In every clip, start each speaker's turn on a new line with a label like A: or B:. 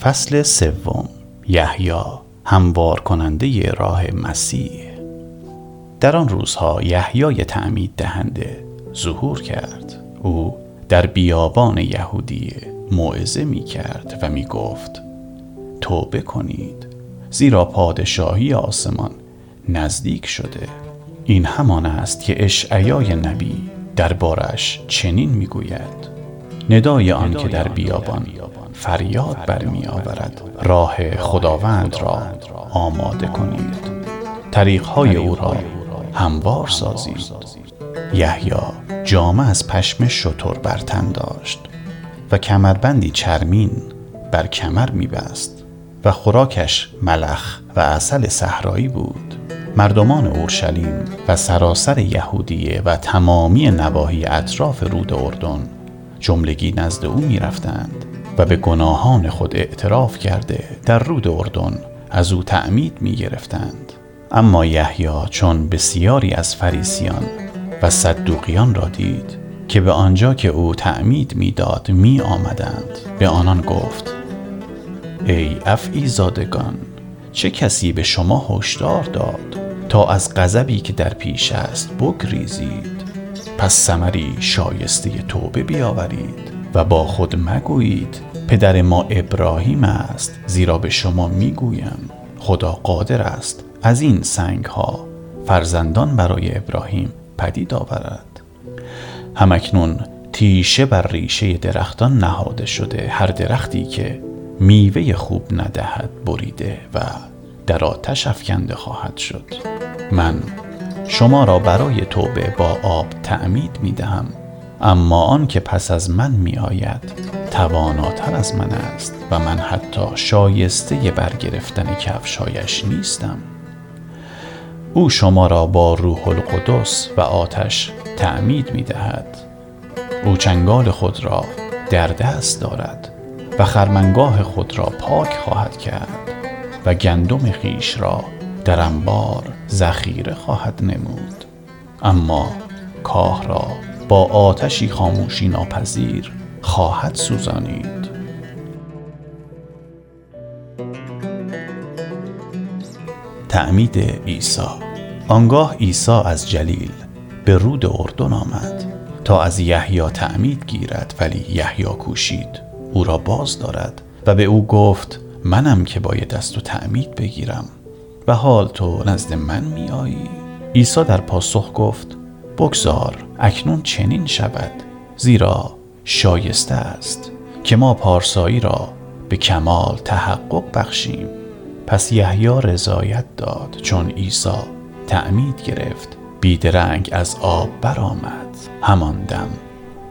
A: فصل سوم یحیی هموار کننده راه مسیح. در آن روزها یحیای تعمید دهنده ظهور کرد. او در بیابان یهودیه موعظه می کرد و می گفت توبه کنید. زیرا پادشاهی آسمان نزدیک شده. این همان است که اشعیای نبی دربارش چنین می‌گوید. ندای آن که در بیابان فریاد برمی آورد راه خداوند را آماده کنید. طریقهای او را هموار سازید یحیی جامه از پشم شتر بر تن داشت و کمربندی چرمین بر کمر میبست و خوراکش ملخ و اصل صحرایی بود. مردمان اورشلیم و سراسر یهودیه و تمامی نواحی اطراف رود اردن جملگی نزد او می‌رفتند و به گناهان خود اعتراف کرده در رود اردن از او تعمید می گرفتند. اما یحیی چون بسیاری از فریسیان و صدوقیان را دید که به آنجا که او تعمید می‌داد می آمدند به آنان گفت ای افعی زادگان چه کسی به شما هشدار داد تا از غضبی که در پیش است بگریزید پس ثمری شایسته توبه بیاورید و با خود مگویید پدر ما ابراهیم است زیرا به شما می‌گویم خدا قادر است از این سنگ ها فرزندان برای ابراهیم پدید آورد. همکنون تیشه بر ریشه درختان نهاده شده هر درختی که میوه خوب ندهد بریده و در آتش افکنده خواهد شد. من شما را برای توبه با آب تعمید می دهم اما آن که پس از من می آید تواناتر از من است و من حتی شایسته برگرفتن کفشایش نیستم. او شما را با روح القدس و آتش تعمید می دهد او چنگال خود را در دست دارد و خرمنگاه خود را پاک خواهد کرد و گندم خیش را در انبار ذخیره خواهد نمود. اما کاه را با آتشی خاموشی ناپذیر خواهد سوزانید. تعمید عیسی. آنگاه عیسی از جلیل به رود اردن آمد تا از یحیی تعمید گیرد ولی یحیی کوشید. او را باز دارد و به او گفت منم که باید دست و تعمید بگیرم. و حال تو نزد من می آیی عیسی در پاسخ گفت بگذار اکنون چنین شود زیرا شایسته است که ما پارسایی را به کمال تحقق بخشیم. پس یحیی رضایت داد چون عیسی تعمید گرفت بیدرنگ از آب برآمد. همان دم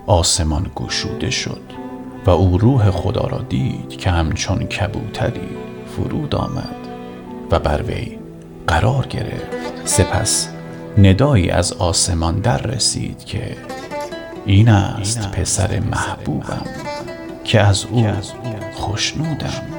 A: آسمان گشوده شد و او روح خدا را دید که همچون کبوتری فرود آمد. و بر وی قرار گرفت. سپس ندایی از آسمان در رسید که این است پسر محبوبم که از او خوشنودم.